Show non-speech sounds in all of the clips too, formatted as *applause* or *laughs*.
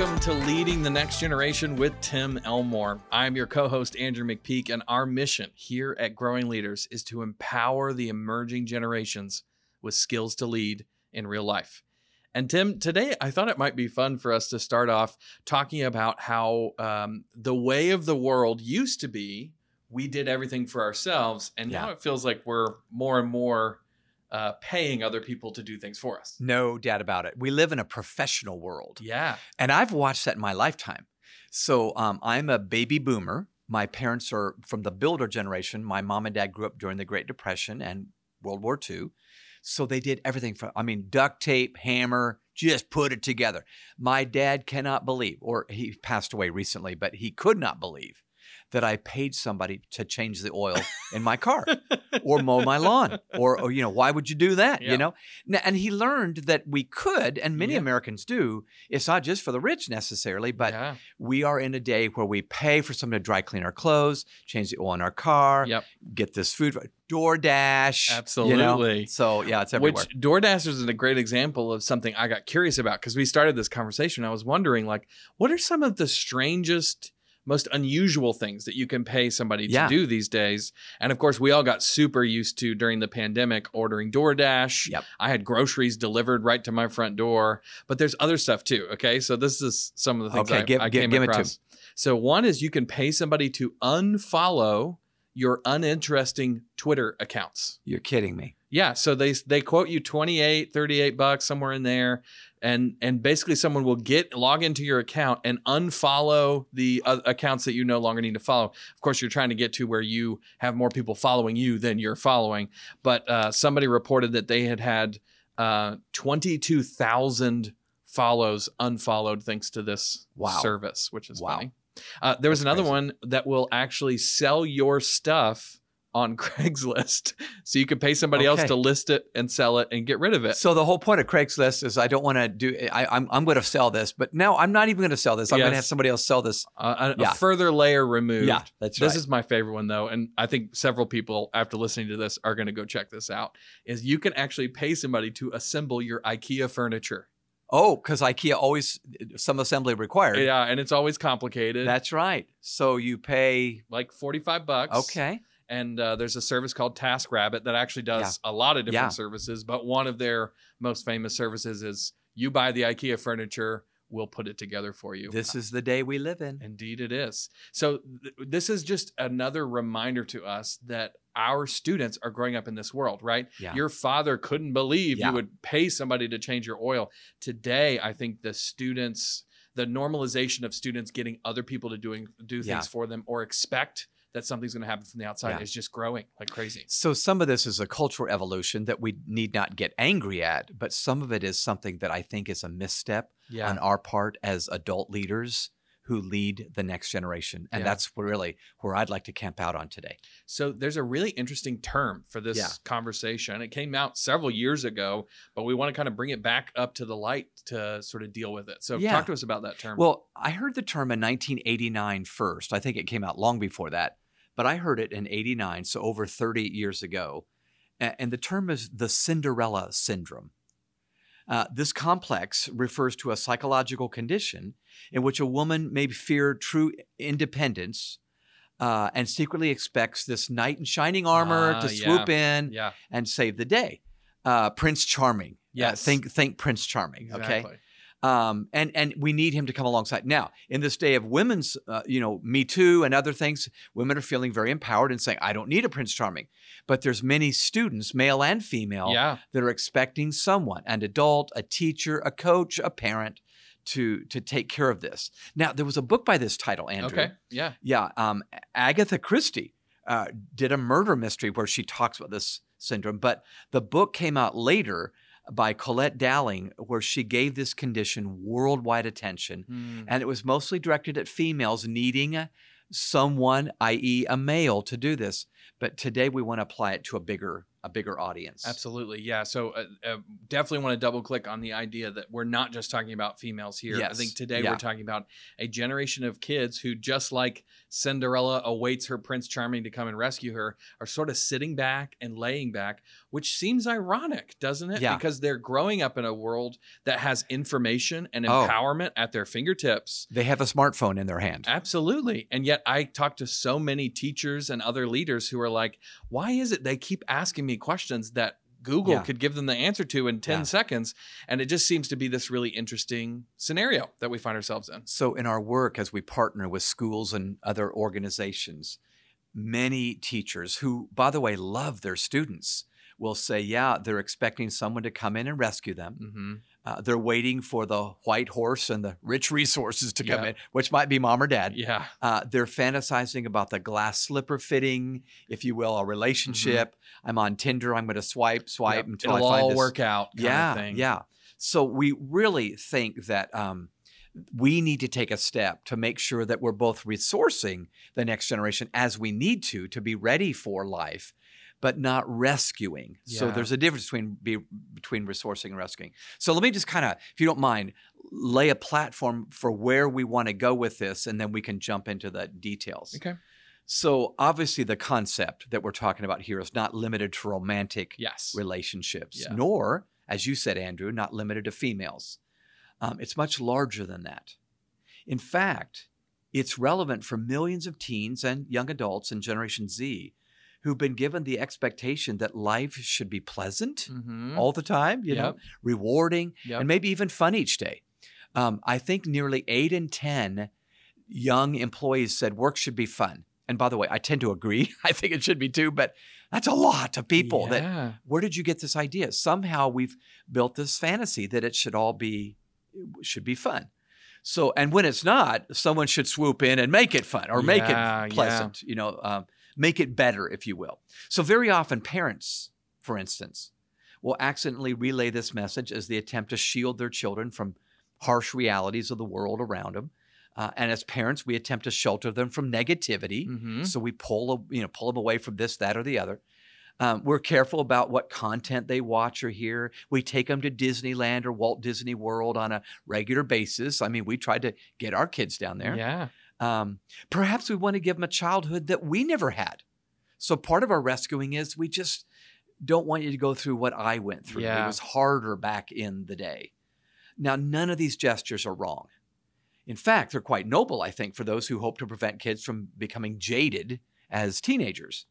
Welcome to Leading the Next Generation with Tim Elmore. I'm your co host, Andrew McPeak, and our mission here at Growing Leaders is to empower the emerging generations with skills to lead in real life. And Tim, today I thought it might be fun for us to start off talking about how um, the way of the world used to be we did everything for ourselves, and now it feels like we're more and more uh, paying other people to do things for us. No doubt about it. We live in a professional world. Yeah. And I've watched that in my lifetime. So um, I'm a baby boomer. My parents are from the builder generation. My mom and dad grew up during the Great Depression and World War II. So they did everything from, I mean, duct tape, hammer, just put it together. My dad cannot believe, or he passed away recently, but he could not believe that I paid somebody to change the oil *laughs* in my car or mow my lawn or, or you know why would you do that Yeah. you know N- and he learned that we could and many Yeah. americans do it's not just for the rich necessarily but yeah. we are in a day where we pay for someone to dry clean our clothes change the oil in our car Yep. get this food DoorDash Absolutely. you know? so yeah it's everywhere Which DoorDash is a great example of something I got curious about because we started this conversation. I was wondering, like, what are some of the strangest, most unusual things that you can pay somebody to Yeah. do these days? And of course, we all got super used to during the pandemic ordering DoorDash. Yep. I had groceries delivered right to my front door, but there's other stuff too. Okay, so this is some of the things Okay, I, give- I give- came give it to across. So one is you can pay somebody to unfollow your uninteresting Twitter accounts. you're kidding me Yeah, so they they quote you 28, 38 bucks somewhere in there and and basically someone will get log into your account and unfollow the uh, accounts that you no longer need to follow. Of course, you're trying to get to where you have more people following you than you're following, but uh, somebody reported that they had had uh, 22,000 follows unfollowed thanks to this Wow. service, which is Wow. funny. Uh, there was That's another crazy. one that will actually sell your stuff on *laughs* Craigslist. So you can pay somebody else to list it and sell it and get rid of it. so the whole point of craigslist is i don't want to do I, i'm, I'm going to sell this but now i'm not even going to sell this i'm going to have somebody else sell this Uh, a, a further layer removed. yeah that's right. This right is my favorite one though, and I think several people after listening to this are going to go check this out. Is you can actually pay somebody to assemble your IKEA furniture. oh because ikea always some assembly required Yeah, and it's always complicated. That's right. So you pay like forty five bucks. okay. And uh, there's a service called TaskRabbit that actually does a lot of different Yeah. services. But one of their most famous services is you buy the IKEA furniture, we'll put it together for you. This is the day we live in. Indeed, it is. So, th- this is just another reminder to us that our students are growing up in this world, right? Yeah. Your father couldn't believe Yeah. you would pay somebody to change your oil. Today, I think the students, the normalization of students getting other people to doing do things Yeah. for them or expect that something's going to happen from the outside Yeah. is just growing like crazy. So some of this is a cultural evolution that we need not get angry at, but some of it is something that I think is a misstep Yeah. on our part as adult leaders who lead the next generation. And Yeah. that's really where I'd like to camp out on today. So there's a really interesting term for this Yeah. conversation. It came out several years ago, but we want to kind of bring it back up to the light to sort of deal with it. So Yeah. talk to us about that term. Well, I heard the term in 1989 first. I think it came out long before that, but I heard it in 89, so over 30 years ago. And the term is the Cinderella syndrome. Uh, this complex refers to a psychological condition in which a woman may fear true independence uh, and secretly expects this knight in shining armor Ah, to yeah. swoop in yeah. and save the day. Uh, Prince Charming. Uh, Yes. think think Prince Charming. Okay Exactly. Um, and and we need him to come alongside. Now, in this day of women's, uh, you know, Me Too and other things, women are feeling very empowered and saying, "I don't need a Prince Charming." But there's many students, male and female, Yeah. that are expecting someone, an adult, a teacher, a coach, a parent, to to take care of this. Now, there was a book by this title, Andrew. Okay. Yeah. Yeah, um, Agatha Christie uh, did a murder mystery where she talks about this syndrome, but the book came out later by Colette Dowling, where she gave this condition worldwide attention, Hmm. and it was mostly directed at females needing a- someone, i.e., a male, to do this. But today we want to apply it to a bigger a bigger audience. Absolutely. Yeah. So uh, uh, definitely want to double click on the idea that we're not just talking about females here. I think today Yeah. we're talking about a generation of kids who, just like Cinderella awaits her Prince Charming to come and rescue her, are sort of sitting back and laying back, which seems ironic, doesn't it? Yeah. Because they're growing up in a world that has information and Oh. empowerment at their fingertips. They have a smartphone in their hand. Absolutely. And yet I talk to so many teachers and other leaders who are like, why is it they keep asking me questions that Google Yeah. could give them the answer to in 10 Yeah. seconds? And it just seems to be this really interesting scenario that we find ourselves in. So, in our work, as we partner with schools and other organizations, many teachers who, by the way, love their students will say, Yeah, they're expecting someone to come in and rescue them. hmm Uh, they're waiting for the white horse and the rich resources to come Yeah. in, which might be mom or dad. Yeah. Uh, they're fantasizing about the glass slipper fitting, if you will, a relationship. I'm on Tinder. I'm going to swipe, swipe Yep. until It'll I find all this. work out. kind of yeah, thing. yeah. So we really think that um, we need to take a step to make sure that we're both resourcing the next generation as we need to to be ready for life, but not rescuing. So there's a difference between be, between resourcing and rescuing. So let me just kind of, if you don't mind, lay a platform for where we want to go with this, and then we can jump into the details. Okay. So obviously, the concept that we're talking about here is not limited to romantic Yes. relationships, Yeah. nor, as you said, Andrew, not limited to females. Um, it's much larger than that. In fact, it's relevant for millions of teens and young adults in Generation Z who've been given the expectation that life should be pleasant hmm all the time, you know, rewarding, Yep. and maybe even fun each day. Um, I think nearly eight in 10 young employees said work should be fun. And by the way, I tend to agree. *laughs* I think it should be too, but that's a lot of people that Yeah. where did you get this idea? Somehow we've built this fantasy that it should all be should be fun. So, and when it's not, someone should swoop in and make it fun or make Yeah, it yeah. pleasant. You know, um, make it better, if you will. So, very often, parents, for instance, will accidentally relay this message as they attempt to shield their children from harsh realities of the world around them. Uh, and as parents, we attempt to shelter them from negativity. hmm So we pull, a- you know, pull them away from this, that, or the other. Um, we're careful about what content they watch or hear. We take them to Disneyland or Walt Disney World on a regular basis. I mean, we tried to get our kids down there. Yeah. Um, perhaps we want to give them a childhood that we never had. So part of our rescuing is we just don't want you to go through what I went through. It was harder back in the day. Now, none of these gestures are wrong. In fact, they're quite noble, I think, for those who hope to prevent kids from becoming jaded as teenagers.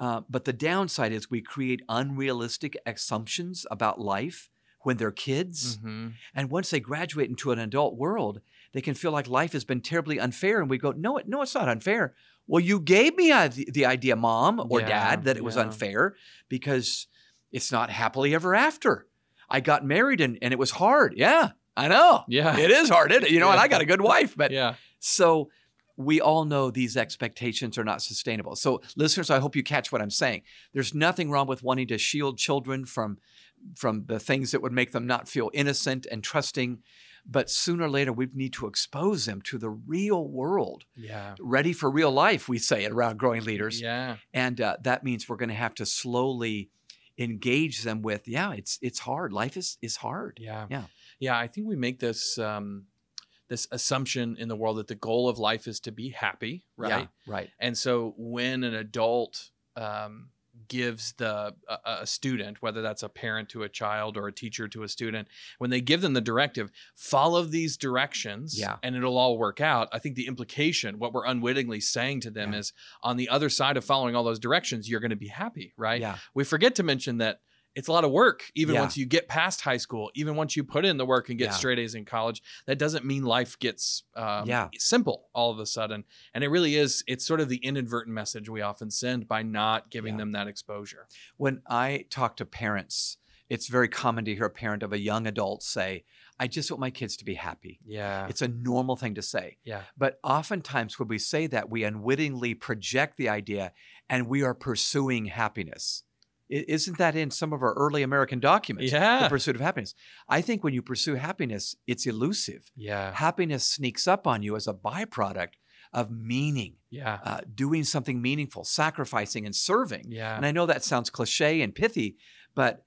Uh, but the downside is we create unrealistic assumptions about life when they're kids. hmm And once they graduate into an adult world, they can feel like life has been terribly unfair. And we go, no, it, no, it's not unfair. Well, you gave me uh, the, idea, mom or Yeah, dad, that it was yeah. unfair because it's not happily ever after. I got married and, and it was hard. Yeah, I know. Yeah. It is hard, it? You know, and I got a good wife, but yeah. so we all know these expectations are not sustainable. So, listeners, I hope you catch what I'm saying. There's nothing wrong with wanting to shield children from from the things that would make them not feel innocent and trusting, but sooner or later we need to expose them to the real world, Yeah. ready for real life. We say it around growing leaders, Yeah. and uh, that means we're going to have to slowly engage them with, yeah, it's it's hard. Life is is hard. Yeah. Yeah. Yeah. I think we make this um, this assumption in the world that the goal of life is to be happy, right? Yeah, right. And so when an adult um, gives the a, a student, whether that's a parent to a child or a teacher to a student, when they give them the directive, follow these directions, Yeah. and it'll all work out. I think the implication, what we're unwittingly saying to them, Yeah. is on the other side of following all those directions, you're going to be happy, right? Yeah. We forget to mention that it's a lot of work, even Yeah. once you get past high school, even once you put in the work and get Yeah. straight A's in college. That doesn't mean life gets um, Yeah. simple all of a sudden. And it really is, it's sort of the inadvertent message we often send by not giving them that exposure. When I talk to parents, it's very common to hear a parent of a young adult say, I just want my kids to be happy. Yeah. It's a normal thing to say. Yeah. But oftentimes, when we say that, we unwittingly project the idea and we are pursuing happiness. Isn't that in some of our early American documents? Yeah. The pursuit of happiness. I think when you pursue happiness, it's elusive. Yeah. Happiness sneaks up on you as a byproduct of meaning, Yeah. uh, doing something meaningful, sacrificing and serving. Yeah. And I know that sounds cliche and pithy, but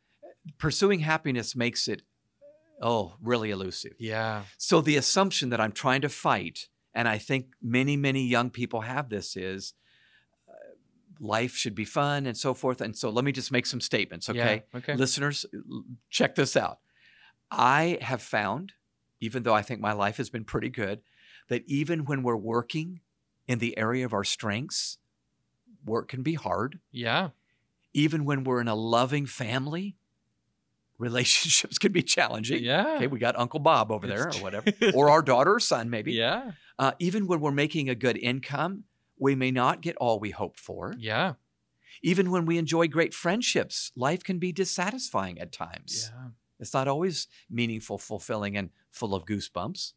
pursuing happiness makes it, oh, really elusive. yeah. So the assumption that I'm trying to fight, and I think many, many young people have this is life should be fun and so forth. And so let me just make some statements, okay? Yeah. Okay. Listeners, check this out. I have found, even though I think my life has been pretty good, that even when we're working in the area of our strengths, work can be hard. Yeah. Even when we're in a loving family, relationships *laughs* can be challenging. Yeah. Okay, we got Uncle Bob over there or whatever, or our daughter or son, maybe. *laughs* Yeah. Uh, even when we're making a good income, we may not get all we hope for. Yeah. Even when we enjoy great friendships, life can be dissatisfying at times. Yeah. It's not always meaningful, fulfilling, and full of goosebumps.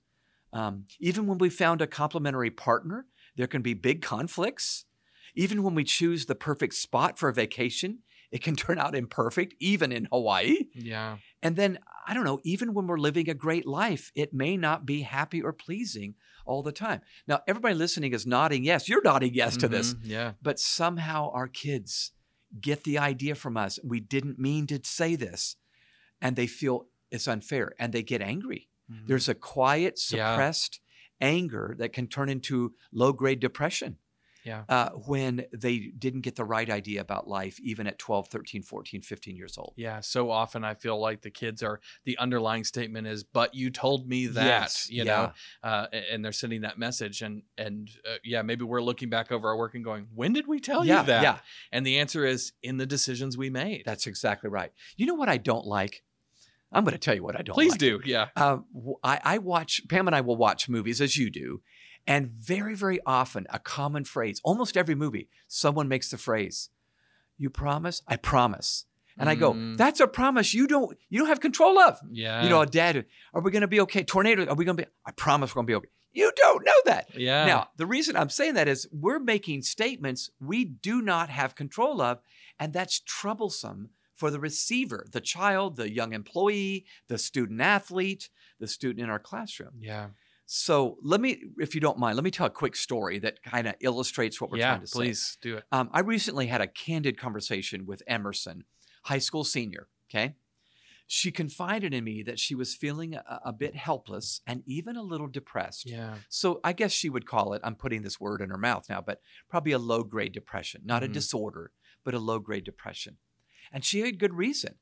Um, even when we found a complementary partner, there can be big conflicts. Even when we choose the perfect spot for a vacation, it can *laughs* turn out imperfect, even in Hawaii. Yeah. And then, I don't know, even when we're living a great life, it may not be happy or pleasing all the time. Now, everybody listening is nodding yes. You're nodding yes to this. Mhm. Yeah. But somehow our kids get the idea from us. We didn't mean to say this. And they feel it's unfair and they get angry. Mhm. There's a quiet, Yeah. suppressed anger that can turn into low grade depression Yeah. uh, when they didn't get the right idea about life, even at 12, 13, 14, 15 years old. Yeah, so often I feel like the kids are the underlying statement is, "But you told me that," Yes, you yeah. know, uh, and they're sending that message, and and uh, yeah, maybe we're looking back over our work and going, "When did we tell yeah, you that?" Yeah, And the answer is in the decisions we made. that's exactly right. You know what I don't like? I'm going to tell you what I don't Please like. do, yeah, w- I, I watch, Pam and I will watch movies as you do. And very, very often, a common phrase, almost every movie, someone makes the phrase, You promise? I promise. And I go, Mm. That's a promise you don't you don't have control of. yeah, You know, a dad, are we gonna be okay? Tornado, are we gonna be? I promise we're gonna be okay. You don't know that. yeah, Now, the reason I'm saying that is we're making statements we do not have control of, and that's troublesome for the receiver, the child, the young employee, the student athlete, the student in our classroom. yeah, So let me, if you don't mind, let me tell a quick story that kind of illustrates what we're yeah. trying to say. Please do it. Um, I recently had a candid conversation with Emerson, high school senior. Okay. She confided in me that she was feeling a, a bit helpless and even a little depressed. Yeah, So I guess she would call it, I'm putting this word in her mouth now, but probably a low grade depression, not Mhm. a disorder, but a low grade depression. And she had good reason.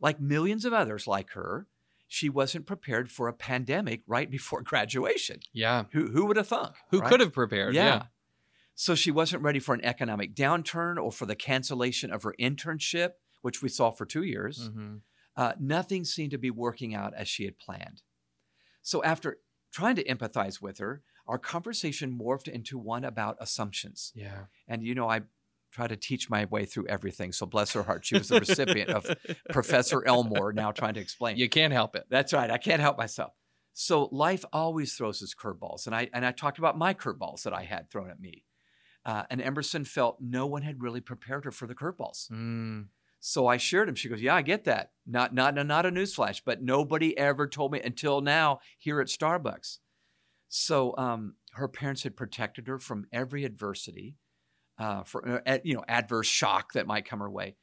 Like millions of others like her, she wasn't prepared for a pandemic right before *laughs* graduation. yeah. Who, who would have thunk? Who right? could have prepared? Yeah, So she wasn't ready for an economic downturn or for the cancellation of her internship, which we saw for two years. Mhm. Uh, nothing seemed to be working out as she had planned. So after trying to empathize with her, our conversation morphed into one about assumptions. yeah. And you know, I try to teach my way through everything. So bless her heart, she was the recipient of *laughs* Professor Elmore now trying to explain. You can't help it. That's right. I can't help myself. So life always throws us curveballs, and I and I talked about my curveballs that I had thrown at me. Uh, and Emerson felt no one had really prepared her for the curveballs. Mm, So I shared him. She goes, "Yeah, I get that. Not not not a newsflash, but nobody ever told me until now here at Starbucks." So um, her parents had protected her from every adversity, uh, for uh, you know adverse shock that might come her way,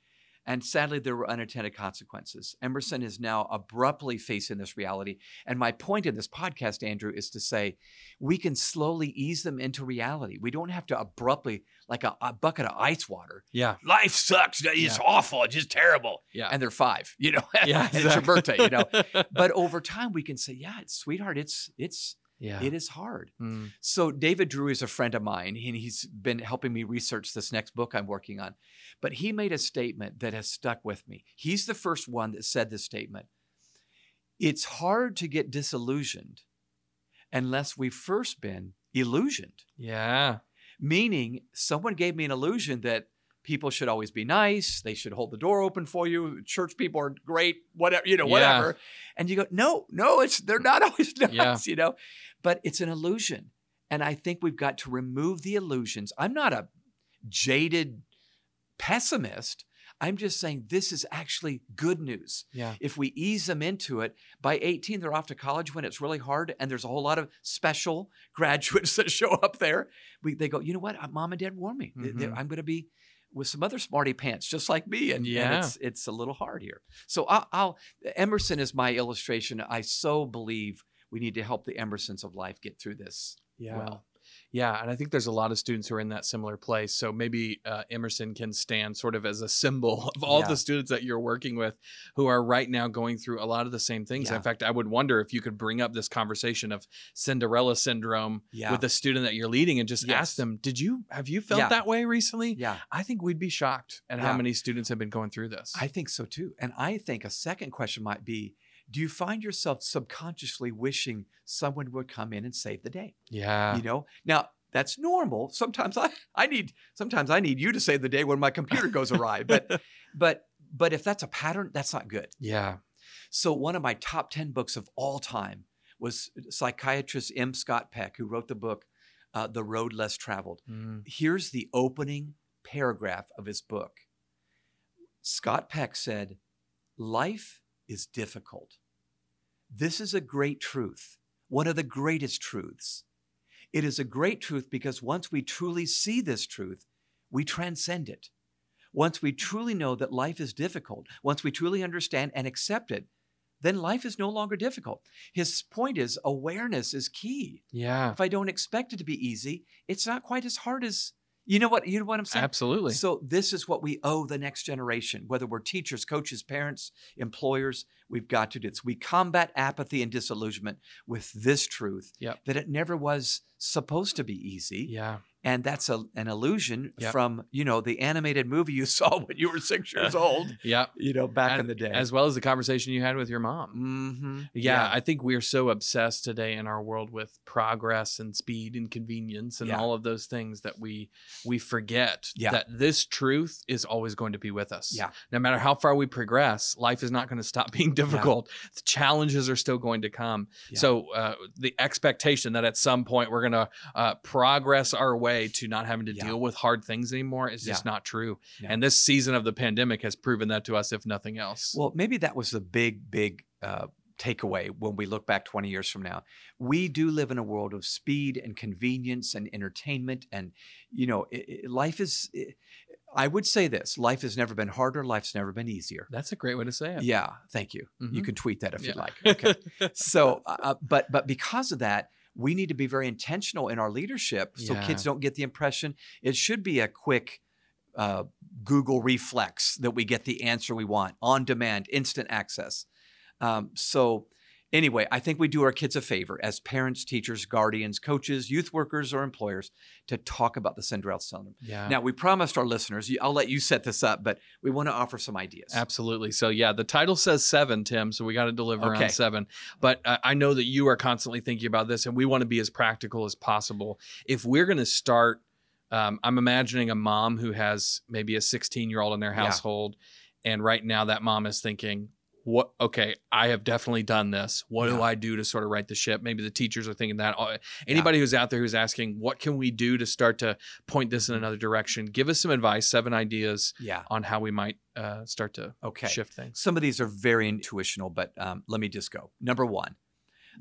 and sadly there were unintended consequences. Emerson is now abruptly facing this reality. And my point in this podcast, Andrew, is to say we can slowly ease them into reality. We don't have to abruptly, like a, a bucket of ice water, yeah, life sucks. It's Yeah. awful. It's just terrible. yeah, And they're five, you know, yeah. and *laughs* it's your birthday, you know. But over time, we can say, yeah, sweetheart, it's it's yeah. it is hard. Mm, So David Drew is a friend of mine, and he's been helping me research this next book I'm working on. But he made a statement that has stuck with me. He's the first one that said this statement. It's hard to get disillusioned unless we've first been illusioned yeah. meaning someone gave me an illusion that people should always be nice they should hold the door open for you church people are great whatever you know Yeah. whatever and you go no no it's they're not *laughs* always nice Yeah. you know but it's an illusion and i think we've got to remove the illusions i'm not a jaded pessimist I'm just saying this is actually good news. Yeah. If we ease them into it, by 18, they're off to college when it's really hard and there's a whole lot of special *laughs* graduates that show up there. We, they go, you know what? Uh, Mom and dad warned me. Mhm. I'm going to be with some other smarty pants just like me. And, and Yeah. it's, it's a little hard here. So I'll, I'll, Emerson is my illustration. I so believe we need to help the Emersons of life get through this. Yeah. well. Yeah, and I think there's a lot of students who are in that similar place. So maybe uh, Emerson can stand sort of as a symbol of all Yeah. the students that you're working with who are right now going through a lot of the same things. Yeah. In fact, I would wonder if you could bring up this conversation of Cinderella syndrome Yeah. with the student that you're leading and just Yes. ask them, "Did you have you felt that way recently?" Yeah. I think we'd be shocked at how many students have been going through this. I think so too. And I think a second question might be do you find yourself subconsciously wishing someone would come in and save the day? yeah. you know now that's normal sometimes i i need sometimes i need you to save the day when my computer goes awry but *laughs* but but if that's a pattern that's not good yeah. so one of my top 10 books of all time was psychiatrist m scott peck who wrote the book uh, the road less traveled Mm. here's the opening paragraph of his book scott peck said life is difficult this is a great truth one of the greatest truths it is a great truth because once we truly see this truth, we transcend it. Once we truly know that life is difficult, once we truly understand and accept it, then life is no longer difficult. His point is awareness is key. Yeah. If I don't expect it to be easy, it's not quite as hard as you know what you know what I'm saying? Absolutely. So this is what we owe the next generation, whether we're teachers, coaches, parents, employers, we've got to do this. We combat apathy and disillusionment with this truth Yep. that it never was supposed to be easy. yeah. And that's a, an illusion Yep. from, you know, the animated movie you *laughs* saw when you were six years old, Yeah. you know, back And- in the day. As well as the conversation you had with your mom. mm-hmm. Yeah, I think we're so obsessed today in our world with progress and speed and convenience and Yeah. all of those things that we we forget Yeah. that this truth is always going to be with us. Yeah. No matter how far we progress, life is not going to stop *laughs* being difficult. The challenges are still going to come. Yeah. So uh, the expectation that at some point we're going to uh, progress our way to not having to Yeah. deal with hard things anymore is just Yeah. not true. Yeah. And this season of the pandemic has proven that to us, if nothing else. Well, maybe that was the big, big uh, takeaway when we look back 20 years from now. We do live in a world of speed and convenience and entertainment. And, you know, i i- life is, i I would say this life has never been harder, life's never been easier. That's a great way to say it. Yeah, thank you. You Mhm. can tweet that if you'd like. Okay. *laughs* so, uh, but but because of that, we need to be very intentional in our leadership so Yeah. kids don't get the impression it should be a quick uh, Google reflex that we get the answer we want on demand, instant access. Um, so, anyway, I think we do our kids a favor as parents, teachers, guardians, coaches, youth workers, or employers to talk about the Cinderella syndrome. Yeah. Now, we promised our listeners, I'll let you set this up, but we want to offer some ideas. Absolutely. So yeah, the title says seven, Tim. So we got to deliver Okay. on seven. But uh, I know that you are constantly thinking about this, and we want to be as practical as possible. If we're going to start, um, I'm imagining a mom who has maybe a 16 year old in their Yeah. household, and right now that mom is thinking, "What? Okay, I have definitely done this. What do I do to sort of right the ship?" Maybe the teachers are thinking that. Uh, Anybody who's out there who's asking, "What can we do to start to point this Mm-hmm. in another direction?" Give us some advice, seven ideas Yeah. on how we might uh, start to Okay. shift things. Some of these are very intuitional, but um, let me just go. Number one,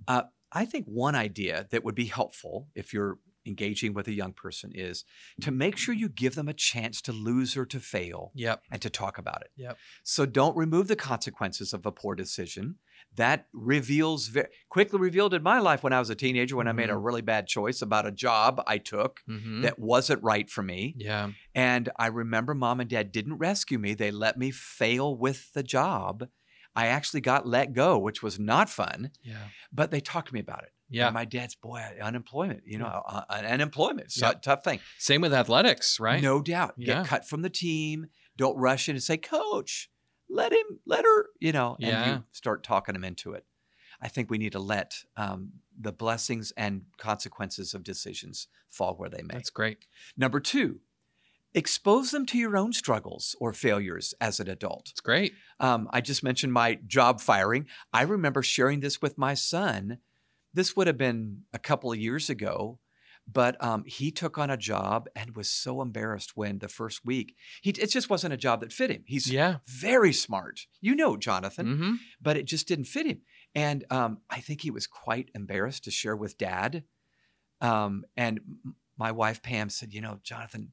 uh, I think one idea that would be helpful if you're engaging with a young person is to make sure you give them a chance to lose or to fail Yep. and to talk about it. Yep. So don't remove the consequences of a poor decision. That reveals very quickly revealed in my life when I was a teenager when I made a Mhm. really bad choice about a job I took hmm that wasn't right for me. yeah. And I remember mom and dad didn't rescue me. They let me fail with the job. I actually got let go, which was not fun, Yeah. but they talked to me about it. Yeah. And my dad's, boy, unemployment, you know, uh, uh, unemployment, a tough thing. Same with athletics, right? No doubt. Yeah. Get cut from the team. Don't rush in and say, coach, let him, let her, you know, and Yeah. you start talking them into it. I think we need to let um, the blessings and consequences of decisions fall where they may. That's great. Number two, expose them to your own struggles or failures as an adult. It's great. Um, I just mentioned my job firing. I remember sharing this with my son. This would have been a couple of years ago. But um, he took on a job and was so embarrassed when the first week he it just wasn't a job that fit him. He's Yeah. very smart, you know, Jonathan, Mm-hmm. but it just didn't fit him. And um, I think he was quite embarrassed to share with Dad. Um, and my wife Pam said, "You know, Jonathan,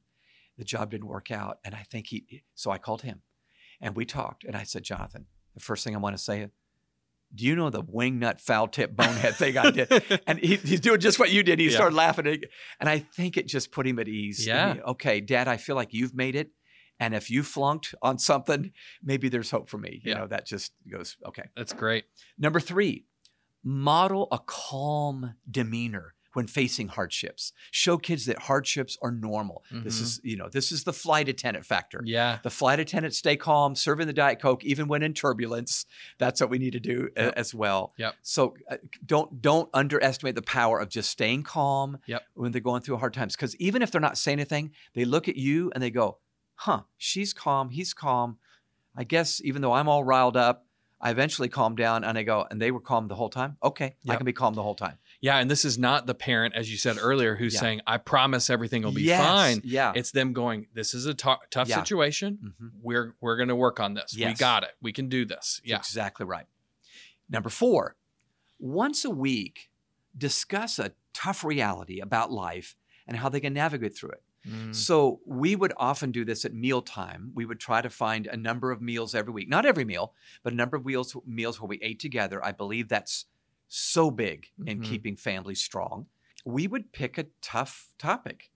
the job didn't work out." And I think he. So I called him, and we talked. And I said, "Jonathan, the first thing I want to say is." Do you know the wingnut foul tip bonehead thing I did? *laughs* and he, he's doing just what you did. He Yeah. started laughing, and I think it just put him at ease. Yeah. He- okay, Dad, I feel like you've made it, and if you flunked on something, maybe there's hope for me. You Yeah. know, that just goes okay. That's great. Number three, model a calm demeanor when facing hardships. Show kids that hardships are normal. This Mhm. is, you know, this is the flight attendant factor. Yeah. The flight attendants stay calm, serving the Diet Coke even when in turbulence. That's what we need to do Yep. as well. Yep. So uh, don't don't underestimate the power of just staying calm Yep. when they're going through hard times. Because even if they're not saying anything, they look at you and they go, "Huh, she's calm, he's calm. I guess even though I'm all riled up, I eventually calm down." And I go, "And they were calm the whole time. Okay, I can be calm the whole time." Yeah. And this is not the parent, as you said earlier, who's Yeah. saying, I promise everything will be Yes, fine. Yeah. It's them going, This is a tough Yeah. situation. Mhm. We're we're gonna work on this. We got it. We can do this. That's Yeah. Exactly right. Number four, once a week, discuss a tough reality about life and how they can navigate through it. Mm. So we would often do this at mealtime. We would try to find a number of meals every week. Not every meal, but a number of meals meals where we ate together. I believe that's so big in Mhm. keeping families strong. We would pick a tough topic.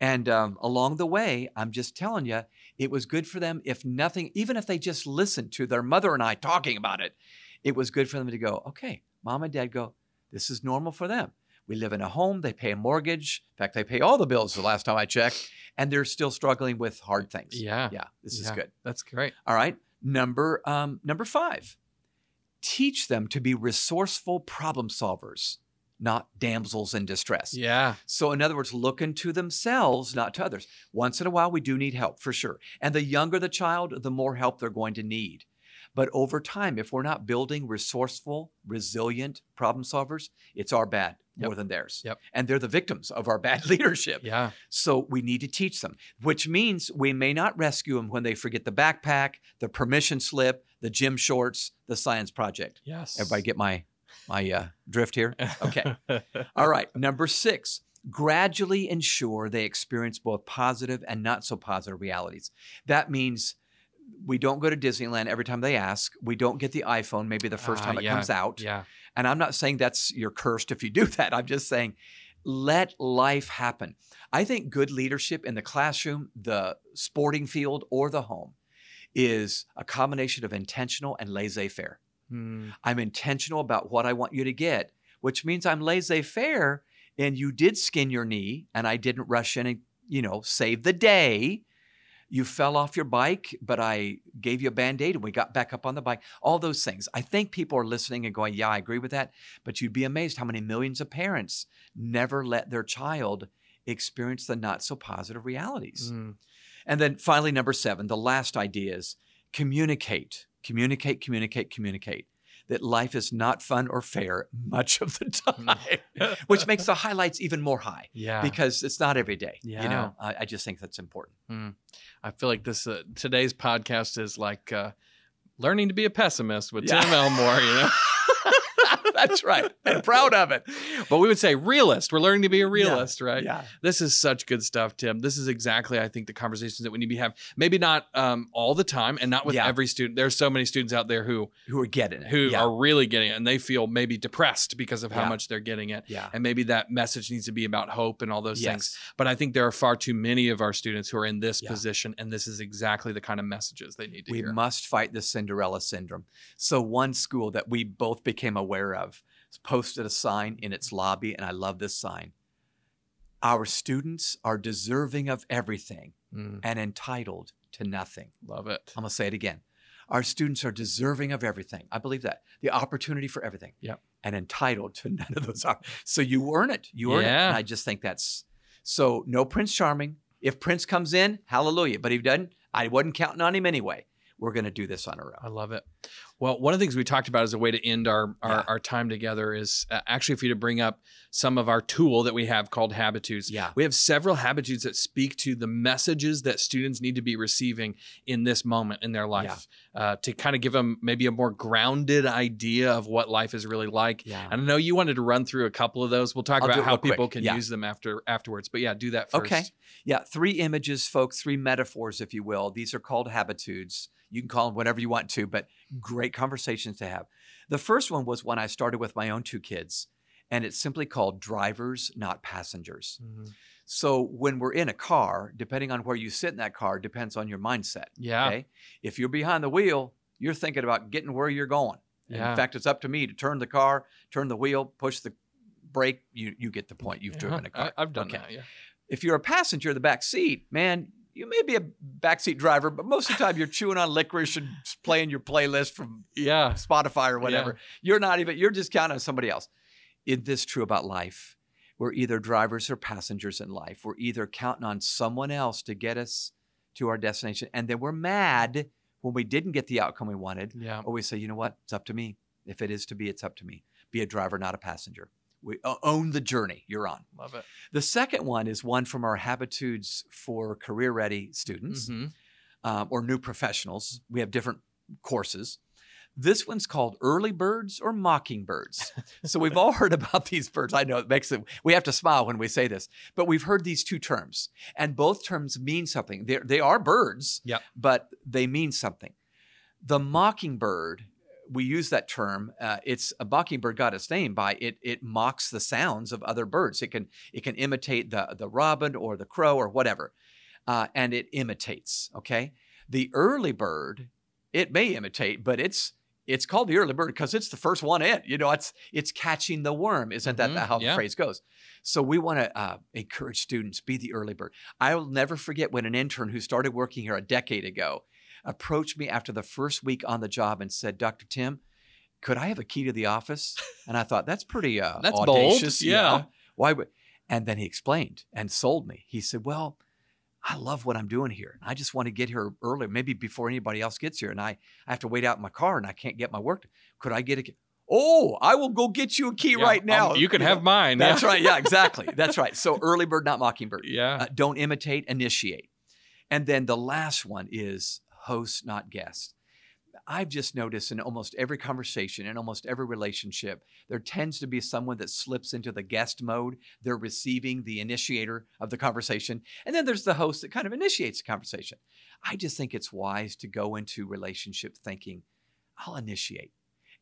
And um, along the way, I'm just telling you, it was good for them. If nothing, even if they just listened to their mother and I talking about it, it was good for them to go, okay, mom and dad go, this is normal for them. We live in a home, they pay a mortgage. In fact, they pay all the bills the last time I checked, and they're still struggling with hard things. Yeah. Yeah, this is good. That's great. All right. Number um, number five, teach them to be resourceful problem solvers, not damsels in distress. Yeah. So, in other words, looking to themselves, not to others. Once in a while, we do need help for sure. And the younger the child, the more help they're going to need. But over time, if we're not building resourceful, resilient problem solvers, it's our bad more Yep. than theirs. Yep. And they're the victims of our bad *laughs* leadership. Yeah. So we need to teach them, which means we may not rescue them when they forget the backpack, the permission slip, the gym shorts, the science project. Yes. Everybody get my my uh, drift here? Okay. *laughs* All right. Number six, gradually ensure they experience both positive and not so positive realities. That means we don't go to Disneyland every time they ask. We don't get the iPhone maybe the first Ah, time it yeah, comes out. yeah. And I'm not saying that's you're cursed if you do *laughs* that. I'm just saying let life happen. I think good leadership in the classroom, the sporting field, or the home is a combination of intentional and laissez faire. Mm. I'm intentional about what I want you to get, which means I'm laissez faire and you did skin your knee and I didn't rush in and, you know, save the day. You fell off your bike, but I gave you a band aid and we got back up on the bike. All those things. I think people are listening and going, yeah, I agree with that. But you'd be amazed how many millions of parents never let their child experience the not so positive realities. Mm. And then finally, number seven, the last idea is communicate, communicate, communicate, communicate. That life is not fun or fair much of the *laughs* time, which makes the highlights even more high yeah. because it's not every day. Yeah. You know, I, I just think that's important. I feel like this uh, today's podcast is like uh, learning to be a pessimist with Yeah. Tim Elmore, you know. *laughs* that's right. And proud of it. but we would say realist. We're learning to be a realist, right? Yeah. This is such good stuff, Tim. This is exactly, I think, the conversations that we need to be having. Maybe not um, all the time, and not with Yeah. every student. There's so many students out there who Who are getting it. who yeah. are really getting it, and they feel maybe depressed because of how Yeah. much they're getting it. yeah. And maybe that message needs to be about hope and all those things. Yes. But I think there are far too many of our students who are in this Yeah. position, and this is exactly the kind of messages they need to We hear. We must fight the Cinderella syndrome. So, one school that we both became aware of posted a sign in its lobby, and I love this sign. Our students are deserving of everything Mm, and entitled to nothing. love it. I'm going to say it again. Our students are deserving of everything. I believe that. The opportunity for everything. Yep. And entitled to *laughs* none of those. Are. So you earn it. You earn it. Yeah. And I just think that's so no Prince Charming. If Prince comes in, hallelujah. But if he doesn't, I wasn't counting on him anyway. We're going to do this on our own. I love it. Well, one of the things we talked about as a way to end our our, Yeah. our time together is uh, actually for you to bring up some of our tool that we have called Habitudes. Yeah. We have several habitudes that speak to the messages that students need to be receiving in this moment in their life uh, to kind of give them maybe a more grounded idea of what life is really like. Yeah. And I know you wanted to run through a couple of those. We'll talk I'll about how real quick. people can Yeah. use them after afterwards. But yeah, do that first. Okay. Yeah, three images, folks, three metaphors, if you will. These are called habitudes. You can call them whatever you want to, but great conversations to have. The first one was when I started with my own two kids, and it's simply called drivers, not passengers. Mhm. So when we're in a car, depending on where you sit in that car, depends on your mindset. Yeah. Okay. If you're behind the wheel, you're thinking about getting where you're going. Yeah. In fact, it's up to me to turn the car, turn the wheel, push the brake. You you get the point. You've driven a car. I, have done Okay. that. Yeah. If you're a passenger in the back seat, man, you may be a backseat driver, but most of the time you're chewing on licorice and playing your playlist from Yeah. Spotify or whatever. You're not even, you're just counting on somebody else. Is this true about life? We're either drivers or passengers in life. We're either counting on someone else to get us to our destination, and then we're mad when we didn't get the outcome we wanted, Yeah. or we say, you know what, it's up to me. If it is to be, it's up to me. Be a driver, not a passenger. We own the journey you're on. Love it. The second one is one from our Habitudes for Career Ready students Mhm. um, or new professionals. We have different courses. This one's called Early Birds or Mockingbirds. so we've all heard about these birds. I know it makes it, we have to smile when we say this, but we've heard these two terms, and both terms mean something. They're, they are birds, Yep. but they mean something. The mockingbird, we use that term. Uh, it's a mockingbird got its name by it. It mocks the sounds of other birds. It can it can imitate the the robin or the crow or whatever, uh, and it imitates. Okay, the early bird, it may imitate, but it's it's called the early bird because it's the first one in. You know, it's it's catching the worm. Isn't that how yeah. the phrase goes? So we want to uh, encourage students be the early bird. I will never forget when an intern who started working here a decade ago approached me after the first week on the job and said, "Dr. Tim, could I have a key to the office?" And I thought that's pretty uh, *laughs* That's bold, audacious. yeah. Why would? And then he explained and sold me. He said, "Well." I love what I'm doing here. I just want to get here early, maybe before anybody else gets here. And I, I have to wait out in my car and I can't get my work. Could I get a key? Oh, I will go get you a key Yeah, right now. um, you can know? have mine. That's yeah. right. Yeah, *laughs* exactly. That's right. So early bird, not mockingbird. Yeah. Uh, don't imitate, initiate. And then the last one is host, not guest. I've just noticed in almost every conversation, in almost every relationship, there tends to be someone that slips into the guest mode. They're receiving the initiator of the conversation. And then there's the host that kind of initiates the conversation. I just think it's wise to go into relationship thinking, I'll initiate.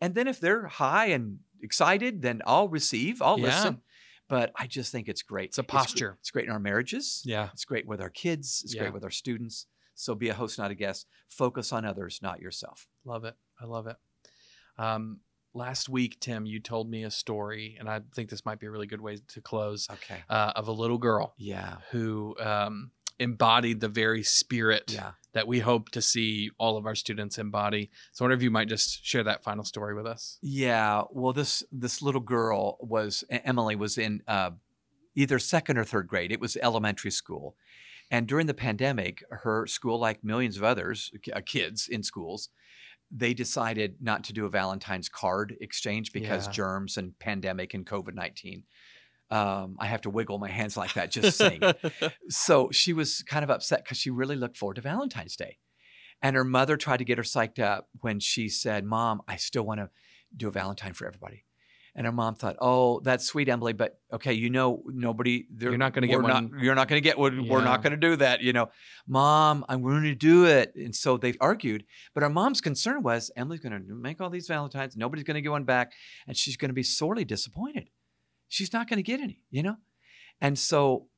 And then if they're high and excited, then I'll receive, I'll Yeah. listen. But I just think it's great. It's a posture. It's great in our marriages. Yeah. It's great with our kids. It's Yeah. great with our students. So be a host, not a guest. Focus on others, not yourself. Love it. I love it. Um, last week, Tim, you told me a story, and I think this might be a really good way to close Okay. uh, of a little girl Yeah. who um, embodied the very spirit Yeah. that we hope to see all of our students embody. So, I wonder if you might just share that final story with us. Yeah. Well, this this little girl was Emily was in uh, either second or third grade. It was elementary school, and during the pandemic, her school, like millions of others uh, kids in schools, they decided not to do a Valentine's card exchange because Yeah. germs and pandemic and COVID nineteen. Um, I have to wiggle my hands like that just saying it. *laughs* So she was kind of upset because she really looked forward to Valentine's Day. And her mother tried to get her psyched up when she said, Mom, I still want to do a Valentine for everybody. And her mom thought, Oh, that's sweet, Emily, but okay, you know, nobody, You're not gonna get we're one- Not, you're not going to get one. We're Yeah. not going to do that. You know, Mom, I'm going to do it. And so they argued. But our mom's concern was Emily's going to make all these Valentines. Nobody's going to get one back. And she's going to be sorely disappointed. She's not going to get any, you know? And so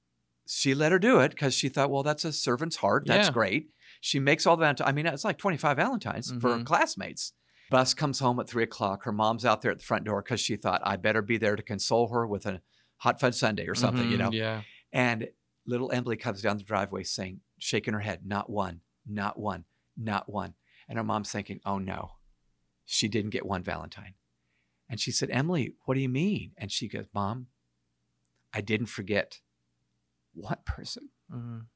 she let her do it because she thought, well, that's a servant's heart. That's Yeah. great. She makes all the Valentines. I mean, it's like 25 Valentines for her Mhm. classmates. Bus comes home at three o'clock. Her mom's out there at the front door because she thought, I better be there to console her with a hot fudge sundae or something, you Mhm, know? Yeah. And little Emily comes down the driveway saying, shaking her head, not one, not one, not one. And her mom's thinking, oh no, she didn't get one Valentine. And she said, Emily, what do you mean? And she goes, Mom, I didn't forget what person? Mhm.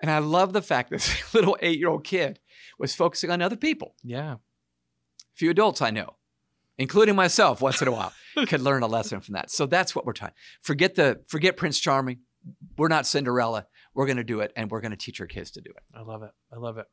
And I love the fact that *laughs* this little eight year old kid was focusing on other people. Yeah. A Few adults I know, including myself once in a while, *laughs* could learn a lesson from that. So that's what we're trying. Forget the forget Prince Charming. We're not Cinderella. We're going to do it and we're going to teach our kids to do it. I love it. I love it.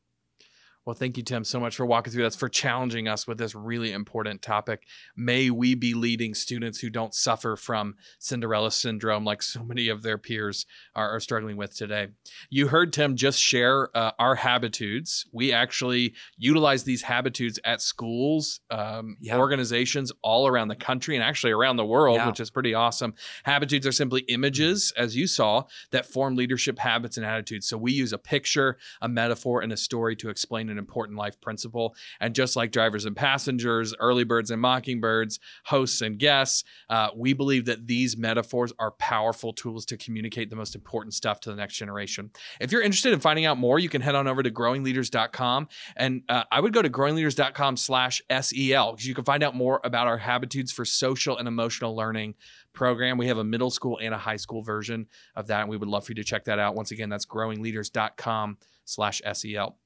Well, thank you, Tim, so much for walking through this, for challenging us with this really important topic. May we be leading students who don't suffer from Cinderella syndrome like so many of their peers are, are struggling with today. You heard Tim just share uh, our habitudes. We actually utilize these habitudes at schools, um, Yeah. organizations all around the country and actually around the world, Yeah. which is pretty awesome. Habitudes are simply images, as you saw, that form leadership habits and attitudes. So we use a picture, a metaphor, and a story to explain an important life principle. And just like drivers and passengers, early birds and mockingbirds, hosts and guests, uh, we believe that these metaphors are powerful tools to communicate the most important stuff to the next generation. If you're interested in finding out more, you can head on over to growingleaders.com. And uh, I would go to growingleaders.com slash SEL because you can find out more about our habitudes for social and emotional learning program. We have a middle school and a high school version of that. And we would love for you to check that out. Once again, that's growingleaders.com slash SEL.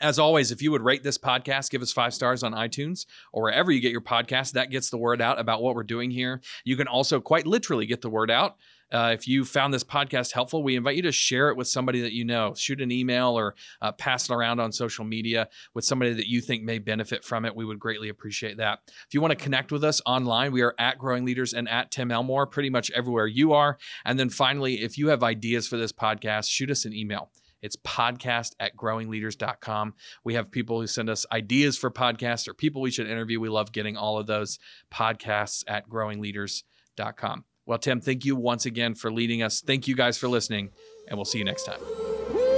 As always, if you would rate this podcast, give us five stars on iTunes or wherever you get your podcast, that gets the word out about what we're doing here. You can also quite literally get the word out. Uh, if you found this podcast helpful, we invite you to share it with somebody that you know. Shoot an email or uh, pass it around on social media with somebody that you think may benefit from it. We would greatly appreciate that. If you want to connect with us online, we are at Growing Leaders and at Tim Elmore, pretty much everywhere you are. And then finally, if you have ideas for this podcast, shoot us an email. It's podcast at growingleaders.com. We have people who send us ideas for podcasts or people we should interview. We love getting all of those podcasts at growingleaders.com. Well, Tim, thank you once again for leading us. Thank you guys for listening, and we'll see you next time.